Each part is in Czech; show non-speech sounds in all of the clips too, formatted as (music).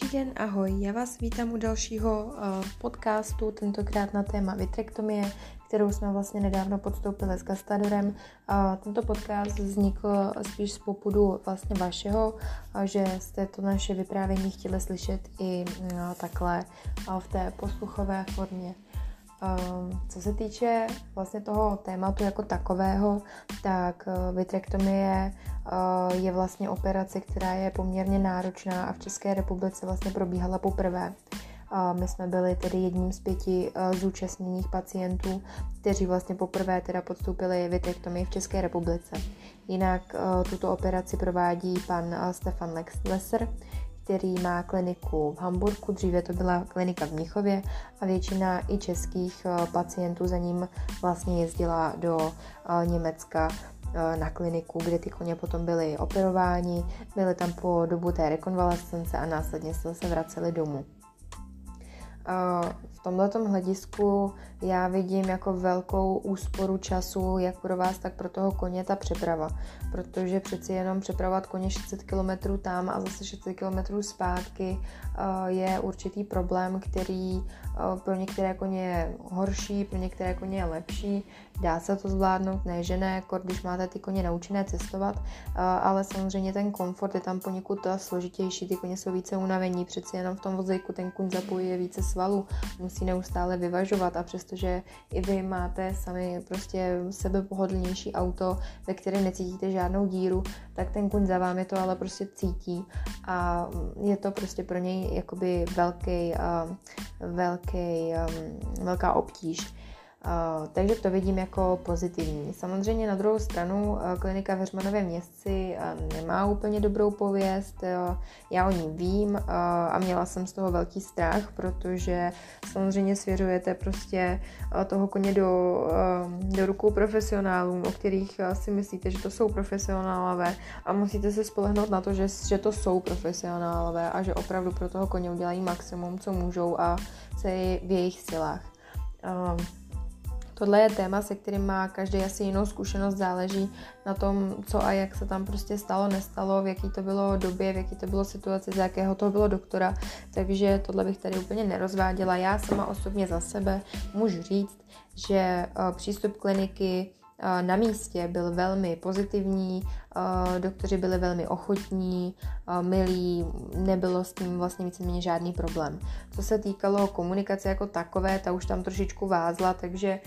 Dobrý den, ahoj. Já vás vítám u dalšího uh, podcastu, tentokrát na téma vitrektomie, kterou jsme vlastně nedávno podstoupili s Gastadorem. Uh, tento podcast vznikl spíš z popudu vlastně vašeho, uh, že jste to naše vyprávění chtěli slyšet i uh, takhle v té posluchové formě. Ehm, co se týče vlastně toho tématu jako takového, tak eh, vitrektomie eh, je vlastně operace, která je poměrně náročná a v České republice vlastně probíhala poprvé. My jsme byli tedy jedním z pěti eh, zúčastněných pacientů, kteří vlastně poprvé teda podstoupili vitrektomii v České republice. Jinak tuto operaci provádí pan Stefan Lesser, který má kliniku v Hamburgu, dříve to byla klinika v Mnichově a většina i českých eh, pacientů za ním vlastně jezdila do eh, Německa eh, na kliniku, kde ty koně potom byly operováni, byly tam po dobu té rekonvalescence a následně se vraceli domů. Tomto hledisku já vidím jako velkou úsporu času, jak pro vás, tak pro toho koně ta přeprava. Protože přeci jenom přepravovat koně 600 km tam a zase 600 km zpátky eh, je určitý problém, který eh, pro některé koně je horší, pro některé koně je lepší. Dá se to zvládnout, ne že ne, když máte ty koně naučené cestovat, eh, ale samozřejmě ten komfort je tam poněkud složitější, ty koně jsou více unavení, přeci jenom v tom vozejku ten kuň zapojuje více svalů, neustále vyvažovat a přestože i vy máte sami prostě sebepohodlnější auto, ve kterém necítíte žádnou díru, tak ten kuň za vámi to ale prostě cítí a je to prostě pro něj jakoby velký, velký, velká obtíž. Uh, takže to vidím jako pozitivní. Samozřejmě na druhou stranu uh, klinika v Heřmanově městci uh, nemá úplně dobrou pověst, já o ní vím a měla jsem z toho velký strach, protože samozřejmě svěřujete prostě toho koně do, do rukou profesionálům, o kterých si myslíte, že to jsou profesionálové a musíte se spolehnout na to, že, že to jsou profesionálové a že opravdu pro toho koně udělají maximum, co můžou a co je v jejich silách. Tohle je téma, se kterým má každý asi jinou zkušenost, záleží na tom, co a jak se tam prostě stalo, nestalo, v jaký to bylo době, v jaký to bylo situaci, z jakého to bylo doktora, takže tohle bych tady úplně nerozváděla. Já sama osobně za sebe můžu říct, že eh, přístup kliniky eh, na místě byl velmi pozitivní, doktoři byli velmi ochotní, milí, nebylo s tím vlastně víceméně žádný problém. Co se týkalo komunikace jako takové, ta už tam trošičku vázla, takže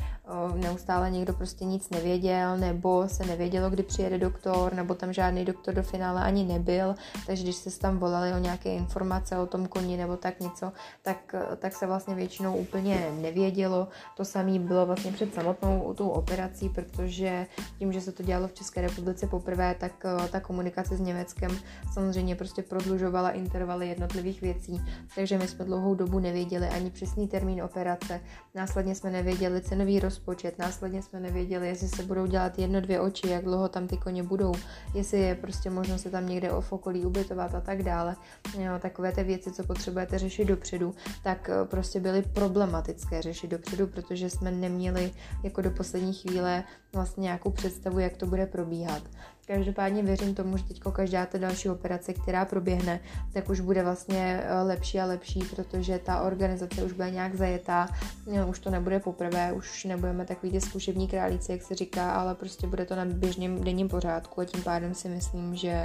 neustále někdo prostě nic nevěděl, nebo se nevědělo, kdy přijede doktor, nebo tam žádný doktor do finále ani nebyl, takže když se tam volali o nějaké informace o tom koni nebo tak něco, tak, tak se vlastně většinou úplně nevědělo. To samé bylo vlastně před samotnou tou operací, protože tím, že se to dělalo v České republice poprvé, tak eh, ta komunikace s Německem samozřejmě prostě prodlužovala intervaly jednotlivých věcí, takže my jsme dlouhou dobu nevěděli ani přesný termín operace, následně jsme nevěděli cenový rozpočet, následně jsme nevěděli, jestli se budou dělat jedno, dvě oči, jak dlouho tam ty koně budou, jestli je prostě možno se tam někde o okolí ubytovat a tak dále. Jo, takové ty věci, co potřebujete řešit dopředu, tak eh, prostě byly problematické řešit dopředu, protože jsme neměli jako do poslední chvíle vlastně nějakou představu, jak to bude probíhat. Každopádně věřím tomu, že teď každá ta další operace, která proběhne, tak už bude vlastně eh, lepší a lepší, protože ta organizace už bude nějak zajetá, no, už to nebude poprvé, už nebudeme takový ty zkušební králíci, jak se říká, ale prostě bude to na běžném denním pořádku a tím pádem si myslím, že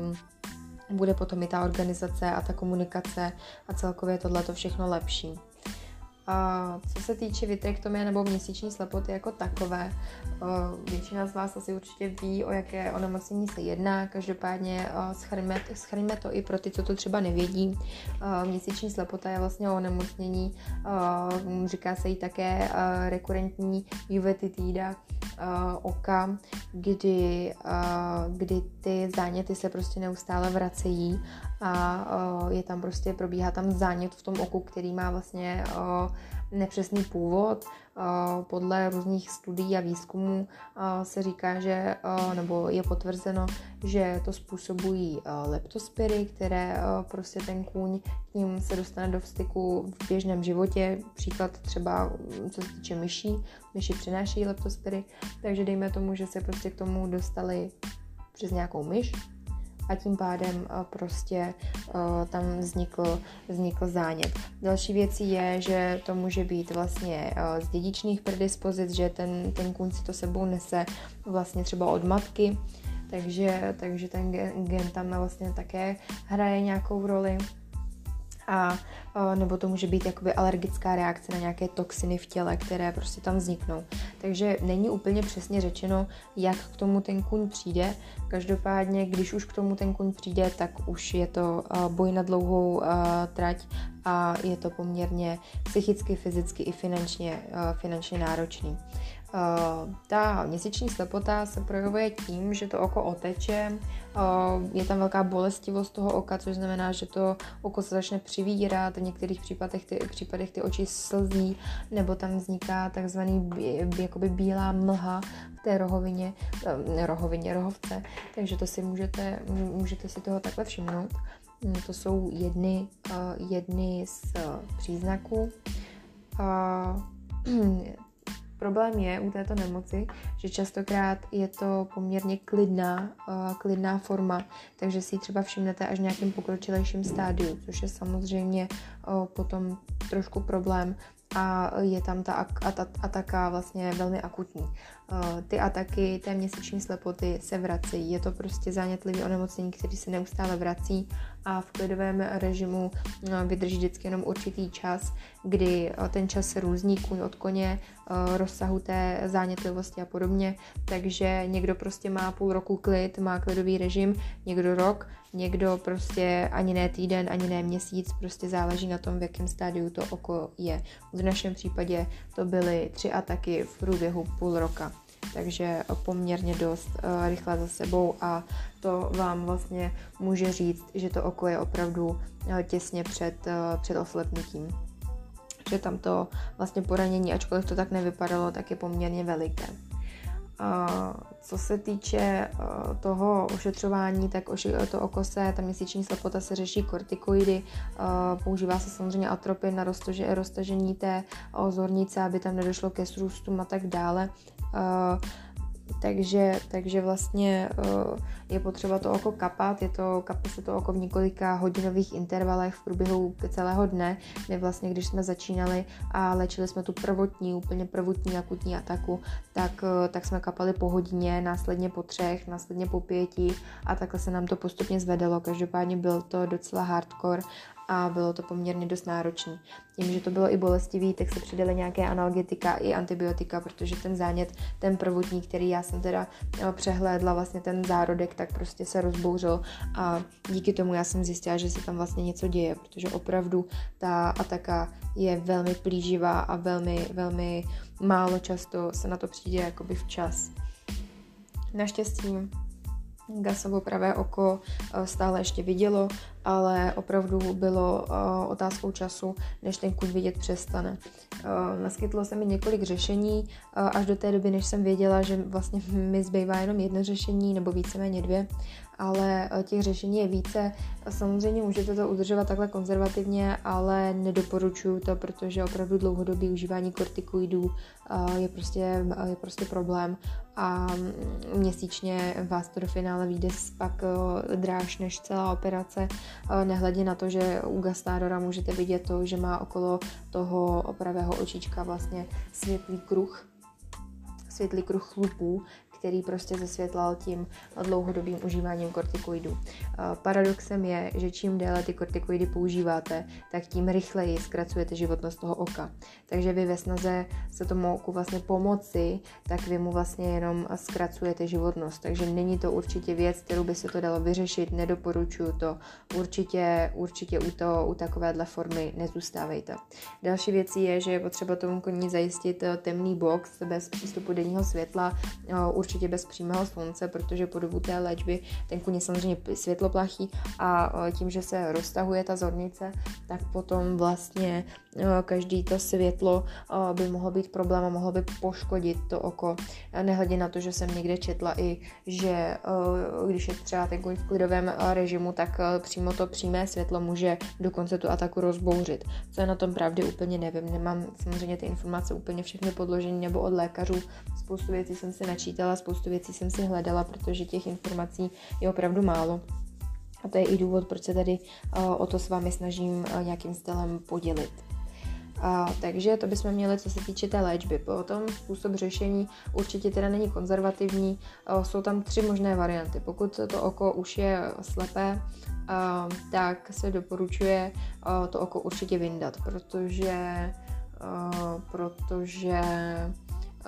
um, bude potom i ta organizace a ta komunikace a celkově tohle to všechno lepší. A co se týče vitrektomie nebo měsíční slepoty jako takové, většina z vás asi určitě ví, o jaké onemocnění se jedná. Každopádně schrneme to i pro ty, co to třeba nevědí. Měsíční slepota je vlastně onemocnění, říká se jí také rekurentní uvetitída oka, kdy, kdy ty záněty se prostě neustále vracejí a je tam prostě, probíhá tam zánět v tom oku, který má vlastně nepřesný původ. Podle různých studií a výzkumů se říká, že, nebo je potvrzeno, že to způsobují leptospiry, které prostě ten kůň tím se dostane do styku v běžném životě. Příklad třeba, co se týče myší, myši přináší leptospiry, takže dejme tomu, že se prostě k tomu dostali přes nějakou myš, a tím pádem prostě tam vznikl, vznikl zánět. Další věcí je, že to může být vlastně z dědičných predispozic, že ten, ten kůň si to sebou nese vlastně třeba od matky, takže, takže ten gen, gen tam vlastně také hraje nějakou roli a nebo to může být jakoby alergická reakce na nějaké toxiny v těle, které prostě tam vzniknou. Takže není úplně přesně řečeno, jak k tomu ten kuň přijde. Každopádně, když už k tomu ten kuň přijde, tak už je to boj na dlouhou trať a je to poměrně psychicky, fyzicky i finančně, finančně náročný. Uh, ta měsíční slepota se projevuje tím, že to oko oteče, uh, je tam velká bolestivost toho oka, což znamená, že to oko se začne přivírat, v některých případech ty, případech ty oči slzí, nebo tam vzniká takzvaný jakoby bílá mlha v té rohovině, uh, rohovině, rohovce, takže to si můžete, můžete si toho takhle všimnout. Mm, to jsou jedny, jedny z příznaků. (clears throat) Problém je u této nemoci, že častokrát je to poměrně klidná, uh, klidná forma, takže si ji třeba všimnete až v nějakém pokročilejším stádiu, což je samozřejmě uh, potom trošku problém a je tam ta ataka vlastně velmi akutní. Eh, ty ataky té měsíční slepoty se vracejí. Je to prostě zánětlivý onemocnění, který se neustále vrací a v klidovém režimu eh, vydrží vždycky jenom určitý čas, kdy eh, ten čas se různí kůň od koně, rozsahu té zánětlivosti a podobně. Takže někdo prostě má půl roku klid, má klidový režim, někdo rok, někdo prostě ani ne týden, ani ne měsíc, prostě záleží na tom, v jakém stádiu to oko je. V našem případě to byly tři ataky v průběhu půl roka takže poměrně dost uh, rychle za sebou a to vám vlastně může říct, že to oko je opravdu uh, těsně před, uh, před oslepnutím. Že tam to vlastně poranění, ačkoliv to tak nevypadalo, tak je poměrně veliké. Co se týče toho ošetřování, tak to oko se, ta měsíční slepota se řeší kortikoidy, používá se samozřejmě atropin na roztažení té zornice, aby tam nedošlo ke srůstům a tak dále. Takže, takže vlastně uh, je potřeba to oko kapat, je to, kapá se to oko v několika hodinových intervalech v průběhu celého dne, kdy vlastně, když jsme začínali a léčili jsme tu prvotní, úplně prvotní akutní ataku, tak, uh, tak jsme kapali po hodině, následně po třech, následně po pěti a takhle se nám to postupně zvedalo. Každopádně byl to docela hardcore a bylo to poměrně dost náročné. Tím, že to bylo i bolestivý, tak se přidaly nějaké analgetika i antibiotika, protože ten zánět, ten prvotní, který já jsem teda eh, přehlédla, vlastně ten zárodek, tak prostě se rozbouřil a díky tomu já jsem zjistila, že se tam vlastně něco děje, protože opravdu ta ataka je velmi plíživá a velmi, velmi málo často se na to přijde jakoby včas. Naštěstí Gasovo pravé oko eh, stále ještě vidělo, ale opravdu bylo uh, otázkou času, než ten kuť vidět přestane. Uh, naskytlo se mi několik řešení až do té doby, než jsem věděla, že vlastně mi zbývá jenom jedno řešení nebo víceméně dvě ale eh, těch řešení je více. Samozřejmě můžete to udržovat takhle konzervativně, ale nedoporučuju to, protože opravdu dlouhodobý užívání kortikoidů eh, je prostě, eh, je prostě problém a mm, měsíčně vás to do finále vyjde pak dráž než celá operace, nehledě na to, že u gastádora můžete vidět to, že má okolo toho pravého očička vlastně světlý kruh, světlý kruh chlupů, který prostě zesvětlal tím dlouhodobým užíváním kortikoidů. Paradoxem je, že čím déle ty kortikoidy používáte, tak tím rychleji zkracujete životnost toho oka. Takže vy ve snaze se tomu oku vlastně pomoci, tak vy mu vlastně jenom zkracujete životnost. Takže není to určitě věc, kterou by se to dalo vyřešit, nedoporučuju to. Určitě, určitě u, to, u takovéhle formy nezůstávejte. Další věcí je, že je potřeba tomu koni zajistit temný box bez přístupu denního světla, určitě určitě bez přímého slunce, protože po dobu té léčby ten kůň je samozřejmě světloplachý a e, tím, že se roztahuje ta zornice, tak potom vlastně každý to světlo e, by mohlo být problém a mohlo by poškodit to oko. Nehledě na to, že jsem někde četla i, že když je třeba ten v klidovém režimu, tak přímo to přímé světlo může dokonce tu ataku rozbouřit. Co je na tom pravdy úplně nevím, nemám samozřejmě ty informace úplně všechny podložení nebo od lékařů. Spoustu věcí jsem si načítala, spoustu věcí jsem si hledala, protože těch informací je opravdu málo. A to je i důvod, proč se tady o to s vámi snažím nějakým stylem podělit. A, takže to bychom měli, co se týče té léčby. Potom způsob řešení určitě teda není konzervativní. A, jsou tam tři možné varianty. Pokud to oko už je slepé, a, tak se doporučuje a, to oko určitě vyndat, protože, a, protože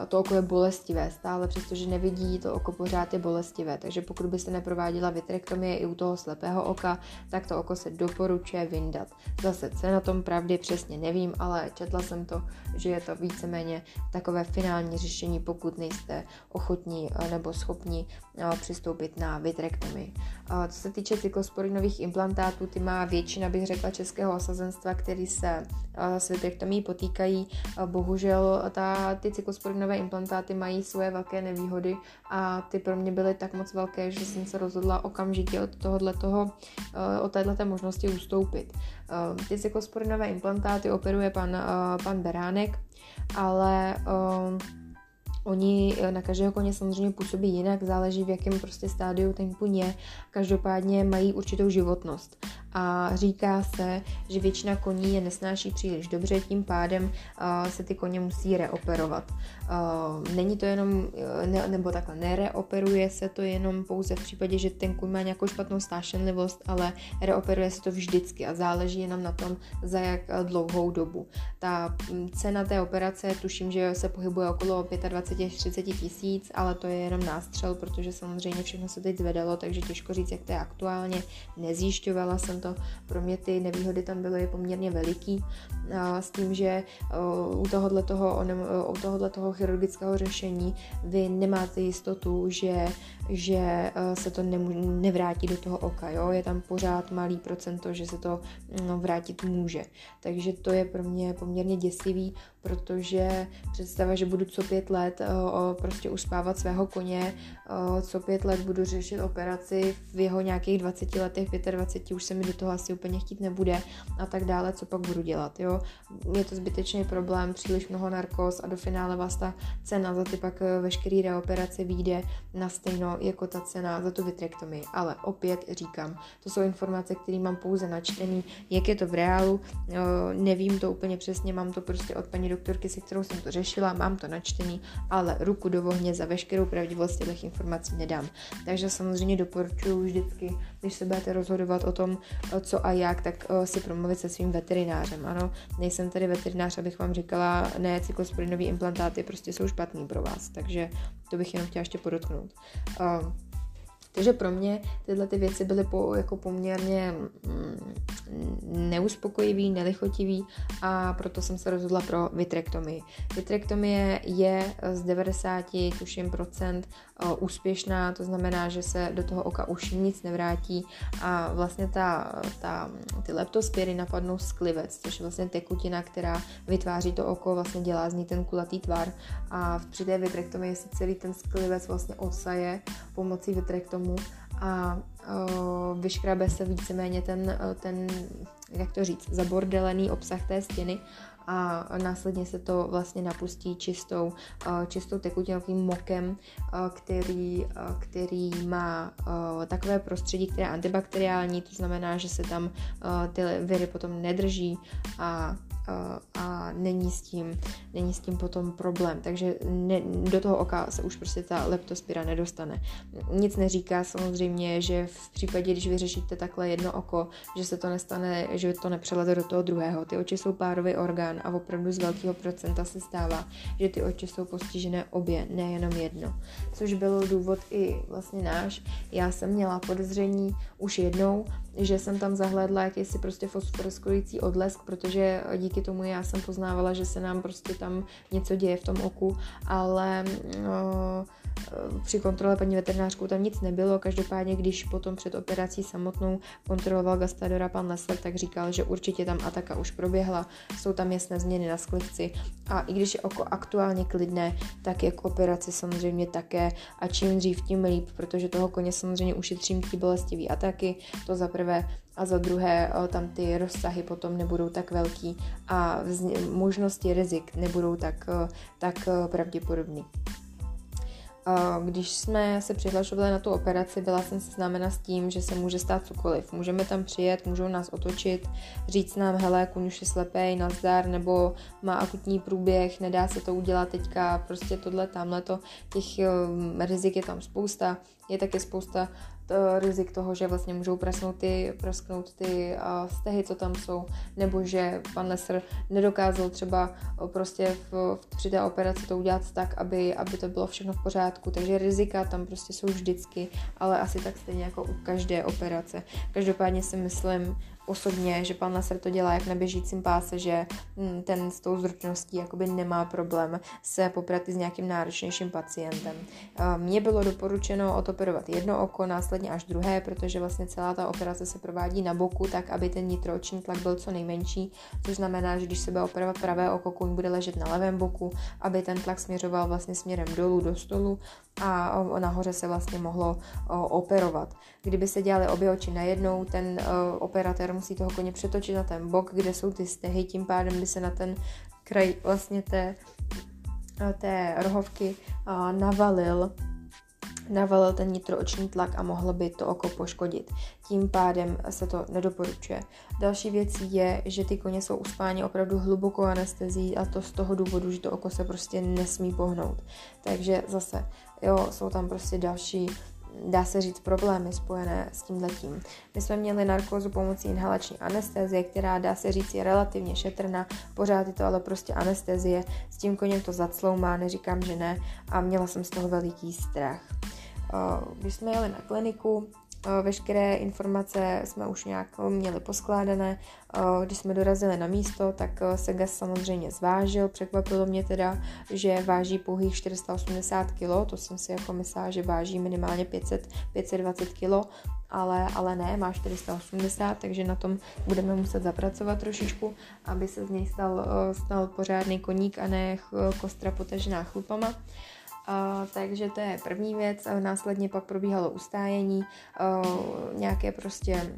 to oko je bolestivé stále, přestože nevidí, to oko pořád je bolestivé. Takže pokud byste neprováděla vitrektomie i u toho slepého oka, tak to oko se doporučuje vyndat. Zase, co na tom pravdy přesně nevím, ale četla jsem to, že je to víceméně takové finální řešení, pokud nejste ochotní eh, nebo schopni eh, přistoupit na vitrektomii. Co se týče cyklosporinových implantátů, ty má většina, bych řekla, českého osazenstva, který se s vitrektomí potýkají. Bohužel ta, ty cyklosporinové nové implantáty mají svoje velké nevýhody a ty pro mě byly tak moc velké, že jsem se rozhodla okamžitě od tohohle toho, od této možnosti ustoupit. Ty cykosporinové implantáty operuje pan, pan Beránek, ale Oni na každého koně samozřejmě působí jinak, záleží v jakém prostě stádiu ten kůň je. Každopádně mají určitou životnost a říká se, že většina koní je nesnáší příliš dobře, tím pádem se ty koně musí reoperovat. Není to jenom, ne, nebo takhle, nereoperuje se to jenom pouze v případě, že ten kůň má nějakou špatnou stášenlivost, ale reoperuje se to vždycky a záleží jenom na tom, za jak dlouhou dobu. Ta cena té operace, tuším, že se pohybuje okolo 25-30 tisíc, ale to je jenom nástřel, protože samozřejmě všechno se teď zvedalo, takže těžko říct, jak to je aktuálně. Nezjišťovala jsem to, pro mě ty nevýhody tam byly poměrně veliký, a s tím, že u tohohle toho, u tohohle toho chirurgického řešení vy nemáte jistotu, že, že se to nevrátí do toho oka, jo? je tam pořád malý procento, že se to no, vrátit může. Takže to je pro mě poměrně děsivý, protože představa, že budu co pět let prostě uspávat svého koně, co pět let budu řešit operaci, v jeho nějakých 20 letech, 25 už se mi do toho asi úplně chtít nebude a tak dále, co pak budu dělat, jo. Je to zbytečný problém, příliš mnoho narkos a do finále vás ta cena za ty pak eh, veškerý reoperace vyjde na stejno jako ta cena za tu vitrektomii. Ale opět říkám, to jsou informace, které mám pouze načtený, jak je to v reálu, eh, nevím to úplně přesně, mám to prostě od paní doktorky, se kterou jsem to řešila, mám to načtený, ale ruku do ohně za veškerou pravdivost těch informací nedám. Takže samozřejmě doporučuji vždycky, když se budete rozhodovat o tom, co a jak, tak eh, si promluvit se svým veterinářem. Ano, nejsem tedy veterinář, abych vám říkala, ne, cyklosporinový implantáty prostě jsou špatný pro vás, takže to bych jenom chtěla ještě podotknout. Uh, um, takže pro mě tyhle ty věci byly po, jako poměrně mm, neuspokojivý, nelichotivý a proto jsem se rozhodla pro vitrektomii. Vitrektomie je z 90, tuším, procent úspěšná, to znamená, že se do toho oka už nic nevrátí a vlastně ta, ta, ty leptospiry napadnou sklivec, což je vlastně tekutina, která vytváří to oko, vlastně dělá z ní ten kulatý tvar a při té vitrektomii se celý ten sklivec vlastně odsaje pomocí vitrektomu a uh, vyškrabe se víceméně ten, ten, jak to říct, zabordelený obsah té stěny a následně se to vlastně napustí čistou, čistou tekutinovým mokem, který, který má takové prostředí, které je antibakteriální, to znamená, že se tam ty viry potom nedrží a a není s tím, není s tím potom problém. Takže ne, do toho oka se už prostě ta leptospira nedostane. Nic neříká samozřejmě, že v případě, když vyřešíte takhle jedno oko, že se to nestane, že to nepřeleze do toho druhého. Ty oči jsou párový orgán a opravdu z velkého procenta se stává, že ty oči jsou postižené obě, nejenom jedno. Což byl důvod i vlastně náš. Já jsem měla podezření už jednou, že jsem tam zahlédla jakýsi prostě fosforeskující odlesk, protože díky tomu já jsem poznávala, že se nám prostě tam něco děje v tom oku, ale no, při kontrole paní veterinářkou tam nic nebylo, každopádně když potom před operací samotnou kontroloval Gastadora pan Lesler, tak říkal, že určitě tam ataka už proběhla, jsou tam jasné změny na sklivci a i když je oko aktuálně klidné, tak je k operaci samozřejmě také. A čím dřív, tím líp, protože toho koně samozřejmě ušetřím ty bolestivý ataky, to za prvé. A za druhé tam ty rozsahy potom nebudou tak velký a možnosti rizik nebudou tak, tak pravděpodobný. Když jsme se přihlašovali na tu operaci, byla jsem seznámena s tím, že se může stát cokoliv. Můžeme tam přijet, můžou nás otočit, říct nám, hele, kuň už je slepej, nazdar, nebo má akutní průběh, nedá se to udělat teďka, prostě tohle, tamhle to, těch um, rizik je tam spousta. Je taky spousta Eh, rizik toho, že vlastně můžou prasknout ty, prasknout ty uh, stehy, co tam jsou, nebo že pan Lesser nedokázal třeba uh, prostě v, v, při té operaci to udělat tak, aby, aby to bylo všechno v pořádku, takže rizika tam prostě jsou vždycky, ale asi tak stejně jako u každé operace. Každopádně si myslím, osobně, že pan Nasser to dělá jak na běžícím páse, že hm, ten s tou zručností jakoby nemá problém se poprat s nějakým náročnějším pacientem. Mně bylo doporučeno odoperovat jedno oko, následně až druhé, protože vlastně celá ta operace se provádí na boku, tak aby ten nitrooční tlak byl co nejmenší, což znamená, že když se bude operovat pravé oko, kuň bude ležet na levém boku, aby ten tlak směřoval vlastně směrem dolů do stolu a nahoře se vlastně mohlo operovat. Kdyby se dělali obě oči najednou, ten operatér musí toho koně přetočit na ten bok, kde jsou ty stehy, tím pádem by se na ten kraj vlastně té, té rohovky navalil navalil ten nitrooční tlak a mohlo by to oko poškodit. Tím pádem se to nedoporučuje. Další věcí je, že ty koně jsou uspáni opravdu hlubokou anestezí a to z toho důvodu, že to oko se prostě nesmí pohnout. Takže zase, jo, jsou tam prostě další dá se říct, problémy spojené s tím letím. My jsme měli narkózu pomocí inhalační anestezie, která dá se říct je relativně šetrná, pořád je to ale prostě anestezie, s tím koněm to zacloumá, neříkám, že ne, a měla jsem z toho veliký strach. Když jsme jeli na kliniku, Veškeré informace jsme už nějak měli poskládané. Když jsme dorazili na místo, tak se gas samozřejmě zvážil. Překvapilo mě teda, že váží pouhých 480 kg. To jsem si jako myslela, že váží minimálně 500, 520 kg, ale, ale ne, má 480, takže na tom budeme muset zapracovat trošičku, aby se z něj stal, stal pořádný koník a ne kostra potažená chlupama. Takže to je první věc. Následně pak probíhalo ustájení, nějaké prostě,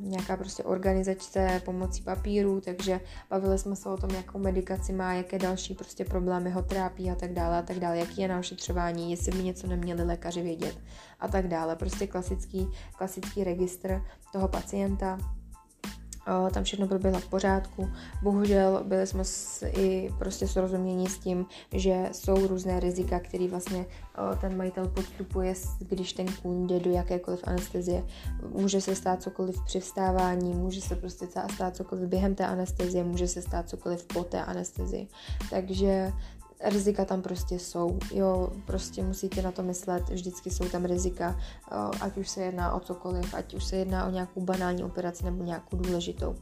nějaká prostě organizace pomocí papíru, takže bavili jsme se o tom, jakou medikaci má, jaké další prostě problémy ho trápí a tak dále a tak dále, jaký je na ošetřování, jestli by něco neměli lékaři vědět a tak dále. Prostě klasický, klasický registr toho pacienta tam všechno proběhlo v pořádku. Bohužel byli jsme i prostě srozumění s tím, že jsou různé rizika, které vlastně ten majitel podstupuje, když ten kůň jde do jakékoliv anestezie. Může se stát cokoliv při vstávání, může se prostě stát cokoliv během té anestezie, může se stát cokoliv po té anestezii. Takže rizika tam prostě jsou, jo, prostě musíte na to myslet, vždycky jsou tam rizika, ať už se jedná o cokoliv, ať už se jedná o nějakou banální operaci nebo nějakou důležitou.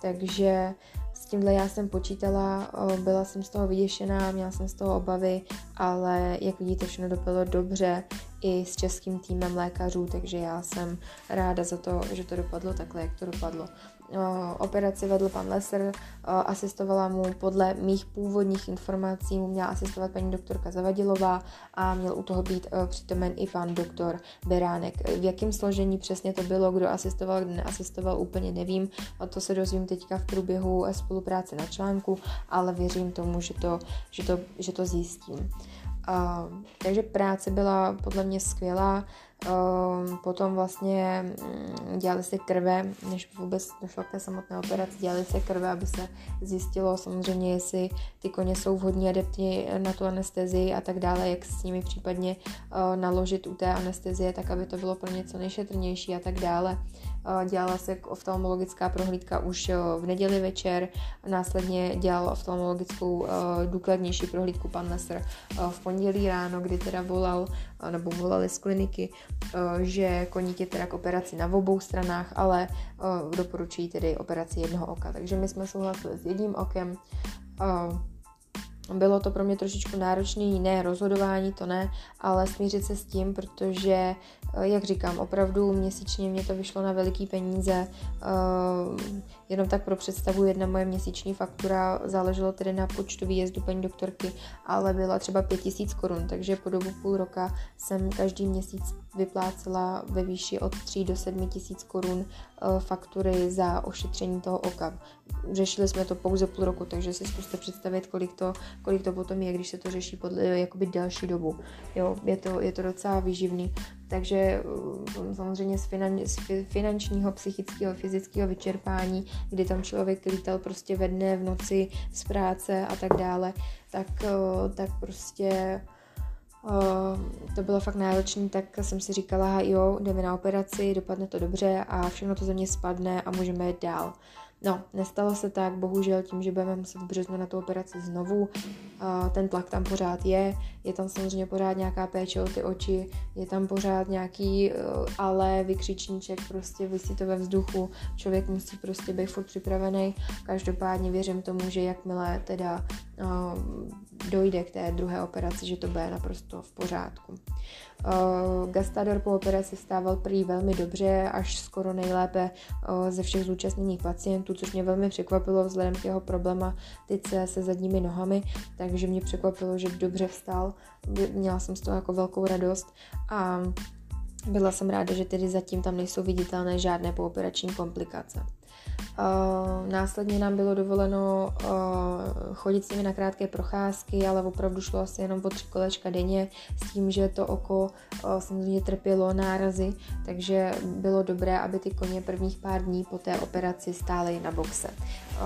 Takže s tímhle já jsem počítala, byla jsem z toho vyděšená, měla jsem z toho obavy, ale jak vidíte, všechno dopadlo dobře i s českým týmem lékařů, takže já jsem ráda za to, že to dopadlo takhle, jak to dopadlo operaci vedl pan Lesser, asistovala mu podle mých původních informací, mu měla asistovat paní doktorka Zavadilová a měl u toho být přítomen i pan doktor Beránek. V jakém složení přesně to bylo, kdo asistoval, kdo neasistoval, úplně nevím. A to se dozvím teďka v průběhu spolupráce na článku, ale věřím tomu, že to, že to, že to zjistím. Uh, takže práce byla podle mě skvělá. Uh, potom vlastně um, dělali se krve, než vůbec došlo k té samotné operaci, dělali se krve, aby se zjistilo samozřejmě, jestli ty koně jsou vhodní adepti na tu anestezii a tak dále, jak s nimi případně uh, naložit u té anestezie, tak aby to bylo pro ně co nejšetrnější a tak dále. Dělala se oftalmologická prohlídka už v neděli večer, následně dělal oftalmologickou důkladnější prohlídku pan Lesser v pondělí ráno, kdy teda volal, nebo volali z kliniky, že koník je teda k operaci na obou stranách, ale doporučují tedy operaci jednoho oka. Takže my jsme souhlasili s jedním okem, bylo to pro mě trošičku náročné, ne rozhodování, to ne, ale smířit se s tím, protože, eh, jak říkám, opravdu měsíčně mě to vyšlo na veliký peníze. Eh, jenom tak pro představu, jedna moje měsíční faktura záleželo tedy na počtu výjezdu paní doktorky, ale byla třeba 5000 korun, takže po dobu půl roka jsem každý měsíc vyplácela ve výši od 3 do 7 tisíc korun faktury za ošetření toho oka. Řešili jsme to pouze půl roku, takže si zkuste představit, kolik to, kolik to potom je, když se to řeší podle jakoby delší dobu. Jo, je to, je to docela výživný. Takže mm, samozřejmě z, finan, z finančního, psychického, fyzického vyčerpání, kdy tam člověk lítal prostě ve dne, v noci z práce a tak dále, tak, tak prostě to bylo fakt náročné, tak jsem si říkala, jo, jdeme na operaci, dopadne to dobře a všechno to ze mě spadne a můžeme jít dál. No, nestalo se tak, bohužel tím, že budeme muset v březnu na tu operaci znovu, ten tlak tam pořád je, je tam samozřejmě pořád nějaká péče o ty oči, je tam pořád nějaký ale, vykřičníček, prostě vysí to ve vzduchu, člověk musí prostě být furt připravený, každopádně věřím tomu, že jakmile teda dojde k té druhé operaci, že to bude naprosto v pořádku. Uh, Gastador po operaci stával prý velmi dobře, až skoro nejlépe uh, ze všech zúčastněných pacientů, což mě velmi překvapilo vzhledem k jeho problematice se zadními nohami, takže mě překvapilo, že dobře vstal. Měla jsem z toho jako velkou radost a byla jsem ráda, že tedy zatím tam nejsou viditelné žádné pooperační komplikace. Následně nám bylo dovoleno chodit s nimi na krátké procházky, ale opravdu šlo asi jenom o tři kolečka denně s tím, že to oko samozřejmě trpělo nárazy, takže bylo dobré, aby ty koně prvních pár dní po té operaci stály na boxe.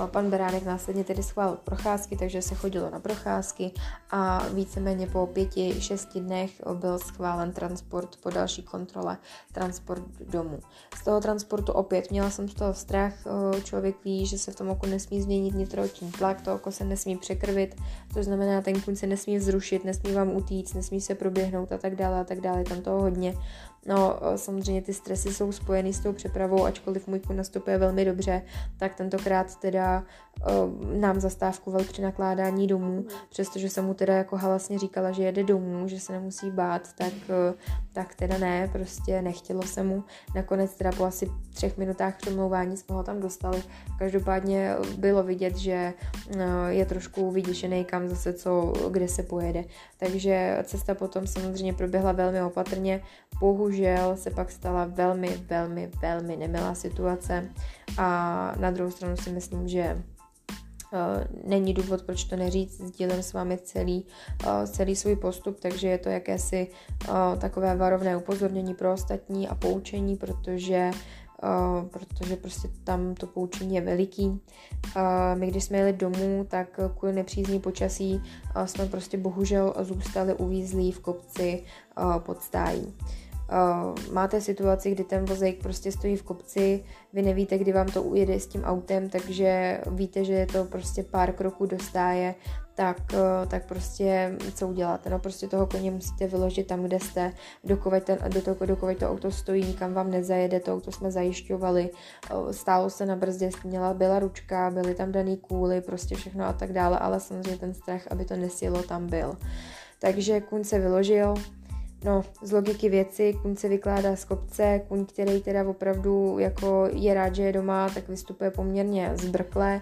Pan Beránek následně tedy schválil procházky, takže se chodilo na procházky a víceméně po pěti, šesti dnech byl schválen transport po další kontrole, transport domů. Z toho transportu opět měla jsem z toho strach, člověk ví, že se v tom oku nesmí změnit nitrooční tlak, to oko se nesmí překrvit, to znamená, ten kuň se nesmí vzrušit, nesmí vám utíct, nesmí se proběhnout a tak dále a tak dále, tam toho hodně. No, samozřejmě ty stresy jsou spojeny s tou přepravou, ačkoliv můj kůň nastupuje velmi dobře, tak tentokrát teda uh, nám zastávkoval při nakládání domů, přestože jsem mu teda jako halasně říkala, že jede domů, že se nemusí bát, tak, uh, tak teda ne, prostě nechtělo se mu. Nakonec teda po asi třech minutách přemlouvání jsme ho tam dostali. Každopádně bylo vidět, že je trošku vyděšený, kam zase co, kde se pojede. Takže cesta potom samozřejmě proběhla velmi opatrně. Bohužel se pak stala velmi, velmi, velmi nemilá situace a na druhou stranu si myslím, že Uh, není důvod, proč to neříct, sdílím s vámi celý, uh, celý svůj postup, takže je to jakési uh, takové varovné upozornění pro ostatní a poučení, protože protože prostě tam to poučení je veliký. My když jsme jeli domů, tak kvůli nepřízní počasí jsme prostě bohužel zůstali uvízlí v kopci pod stájí. Uh, máte situaci, kdy ten vozejk prostě stojí v kopci, vy nevíte, kdy vám to ujede s tím autem, takže víte, že je to prostě pár kroků do stáje, tak, uh, tak prostě co uděláte? No prostě toho koně musíte vyložit tam, kde jste, dokovat, ten, do toho, dokovat to auto stojí, nikam vám nezajede, to auto jsme zajišťovali, uh, stálo se na brzdě, měla, byla ručka, byly tam daný kůly, prostě všechno a tak dále, ale samozřejmě ten strach, aby to nesjelo, tam byl. Takže kuň se vyložil, No, z logiky věci, kuň se vykládá z kopce, kuň, který teda opravdu jako je rád, že je doma, tak vystupuje poměrně zbrkle.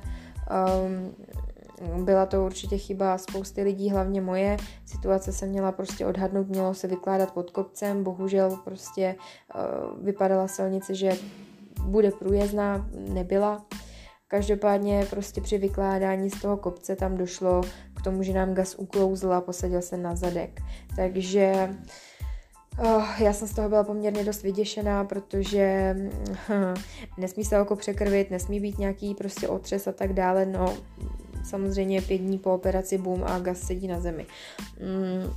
Um, byla to určitě chyba spousty lidí, hlavně moje. Situace se měla prostě odhadnout, mělo se vykládat pod kopcem, bohužel prostě uh, vypadala silnice, že bude průjezdná, nebyla. Každopádně prostě při vykládání z toho kopce tam došlo k tomu, že nám gas uklouzl a posadil se na zadek. Takže Oh, já jsem z toho byla poměrně dost vyděšená, protože hm, (laughs) nesmí se oko překrvit, nesmí být nějaký prostě otřes a tak dále, no samozřejmě pět dní po operaci boom a gas sedí na zemi. Mm,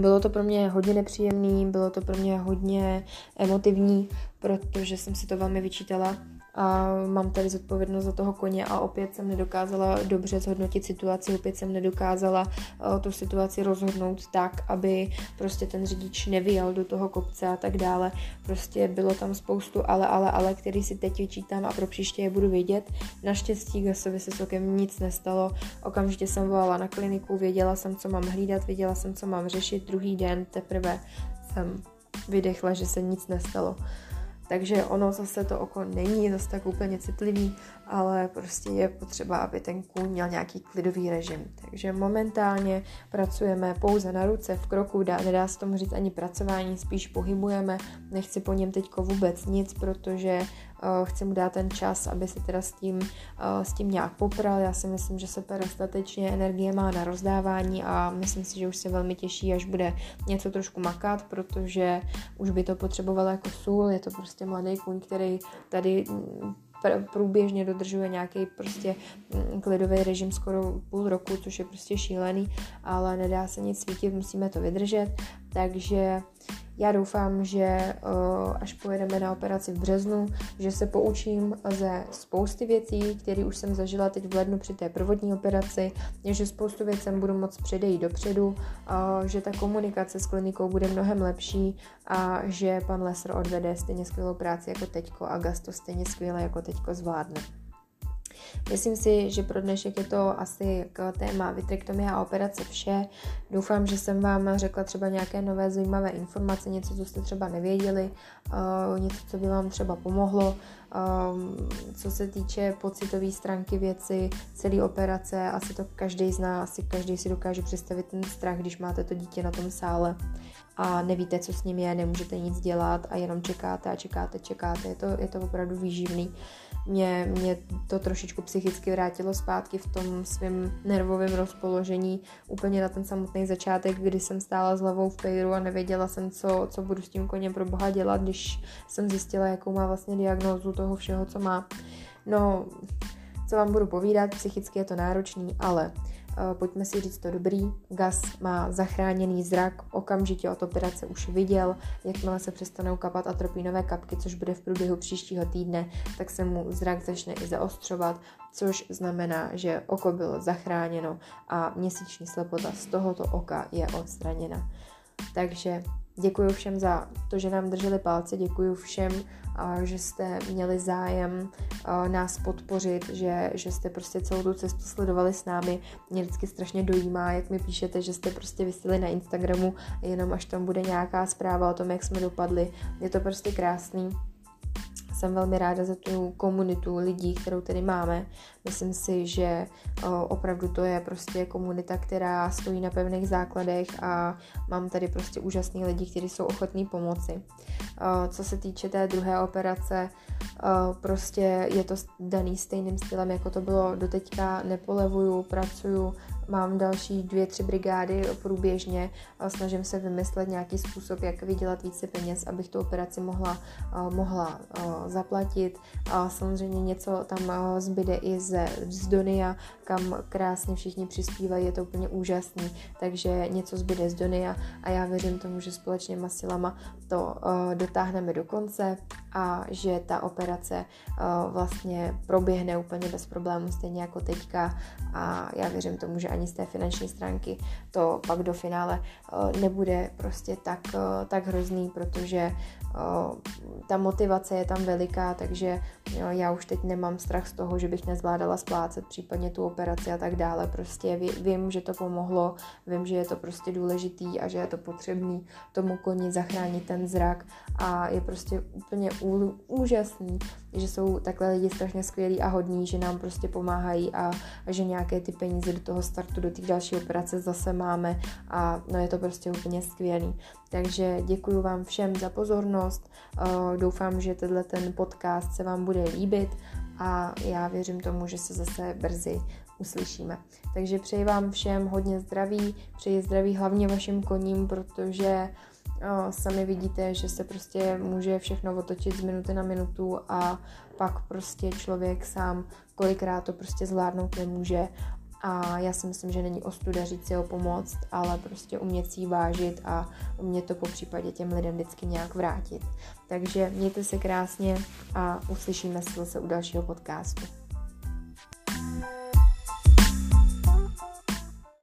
bylo to pro mě hodně nepříjemný, bylo to pro mě hodně emotivní, protože jsem si to velmi vyčítala a mám tady zodpovědnost za toho koně a opět jsem nedokázala dobře zhodnotit situaci, opět jsem nedokázala uh, tu situaci rozhodnout tak, aby prostě ten řidič nevyjel do toho kopce a tak dále. Prostě bylo tam spoustu ale, ale, ale, který si teď vyčítám a pro příště je budu vědět. Naštěstí Gasovi se sokem nic nestalo, okamžitě jsem volala na kliniku, věděla jsem, co mám hlídat, věděla jsem, co mám řešit, druhý den teprve jsem vydechla, že se nic nestalo. Takže ono zase to oko není zase tak úplně citlivý, ale prostě je potřeba, aby ten kůň měl nějaký klidový režim. Takže momentálně pracujeme pouze na ruce, v kroku, dá, nedá se tomu říct ani pracování, spíš pohybujeme, nechci po něm teďko vůbec nic, protože chci mu dát ten čas, aby se teda s tím, s tím nějak popral. Já si myslím, že se dostatečně energie má na rozdávání a myslím si, že už se velmi těší, až bude něco trošku makat, protože už by to potřebovalo jako sůl. Je to prostě mladý kůň, který tady mm, průběžně dodržuje nějaký prostě mm, klidový režim skoro půl roku, což je prostě šílený, ale nedá se nic svítit, musíme to vydržet, takže já doufám, že až pojedeme na operaci v březnu, že se poučím ze spousty věcí, které už jsem zažila teď v lednu při té prvotní operaci, že spoustu věcem budu moc předejít dopředu, že ta komunikace s klinikou bude mnohem lepší a že pan Lesr odvede stejně skvělou práci jako teďko a Gas to stejně skvěle jako teďko zvládne. Myslím si, že pro dnešek je to asi k téma vitrektomie a operace vše. Doufám, že jsem vám řekla třeba nějaké nové zajímavé informace, něco, co jste třeba nevěděli, uh, něco, co by vám třeba pomohlo. Um, co se týče pocitové stránky věci, celé operace, asi to každý zná, asi každý si dokáže představit ten strach, když máte to dítě na tom sále a nevíte, co s ním je, nemůžete nic dělat a jenom čekáte a čekáte, čekáte. Je to, je to opravdu výživný. Uh, mě, mě to trošičku psychicky vrátilo zpátky v tom svém nervovém rozpoložení úplně na ten samotný začátek, kdy jsem stála s hlavou v pejru a nevěděla jsem, co, co budu s tím koněm pro boha dělat, když jsem zjistila, jakou má vlastně diagnózu toho všeho, co má. No, co vám budu povídat, psychicky je to náročný, ale Eh, pojďme si říct to dobrý, Gas má zachráněný zrak, okamžitě od operace už viděl, jakmile se přestanou kapat atropínové kapky, což bude v průběhu příštího týdne, tak se mu zrak začne i zaostřovat, což znamená, že oko bylo zachráněno a měsíční slepota z tohoto oka je odstraněna. Takže Děkuji všem za to, že nám drželi palce, děkuji všem, že jste měli zájem nás podpořit, že, že jste prostě celou tu cestu sledovali s námi. Mě vždycky strašně dojímá, jak mi píšete, že jste prostě vysílali na Instagramu, jenom až tam bude nějaká zpráva o tom, jak jsme dopadli. Je to prostě krásný jsem velmi ráda za tu komunitu lidí, kterou tady máme. Myslím si, že opravdu to je prostě komunita, která stojí na pevných základech a mám tady prostě úžasný lidi, kteří jsou ochotní pomoci. Co se týče té druhé operace, prostě je to daný stejným stylem, jako to bylo doteďka, nepolevuju, pracuju, mám další dvě, tři brigády průběžně snažím se vymyslet nějaký způsob, jak vydělat více peněz, abych tu operaci mohla, mohla zaplatit. A samozřejmě něco tam zbyde i ze, z Donia, kam krásně všichni přispívají, je to úplně úžasný, takže něco zbyde z Donia a já věřím tomu, že společně silama to dotáhneme do konce a že ta operace vlastně proběhne úplně bez problémů, stejně jako teďka a já věřím tomu, že ani z té finanční stránky to pak do finále eh, nebude prostě tak, eh, tak hrozný, protože eh, ta motivace je tam veliká, takže já už teď nemám strach z toho, že bych nezvládala splácet případně tu operaci a tak dále. Prostě vím, že to pomohlo, vím, že je to prostě důležitý a že je to potřebný tomu koni zachránit ten zrak a je prostě úplně úžasný, že jsou takhle lidi strašně skvělí a hodní, že nám prostě pomáhají a, že nějaké ty peníze do toho startu, do té další operace zase máme a no je to prostě úplně skvělý. Takže děkuji vám všem za pozornost, uh, doufám, že tenhle ten podcast se vám bude líbit a já věřím tomu, že se zase brzy uslyšíme. Takže přeji vám všem hodně zdraví, přeji zdraví hlavně vašim koním, protože sami vidíte, že se prostě může všechno otočit z minuty na minutu a pak prostě člověk sám kolikrát to prostě zvládnout nemůže a já si myslím, že není ostuda říct si ho pomoct, ale prostě umět si vážit a umět to po případě těm lidem vždycky nějak vrátit. Takže mějte se krásně a uslyšíme se zase u dalšího podcastu.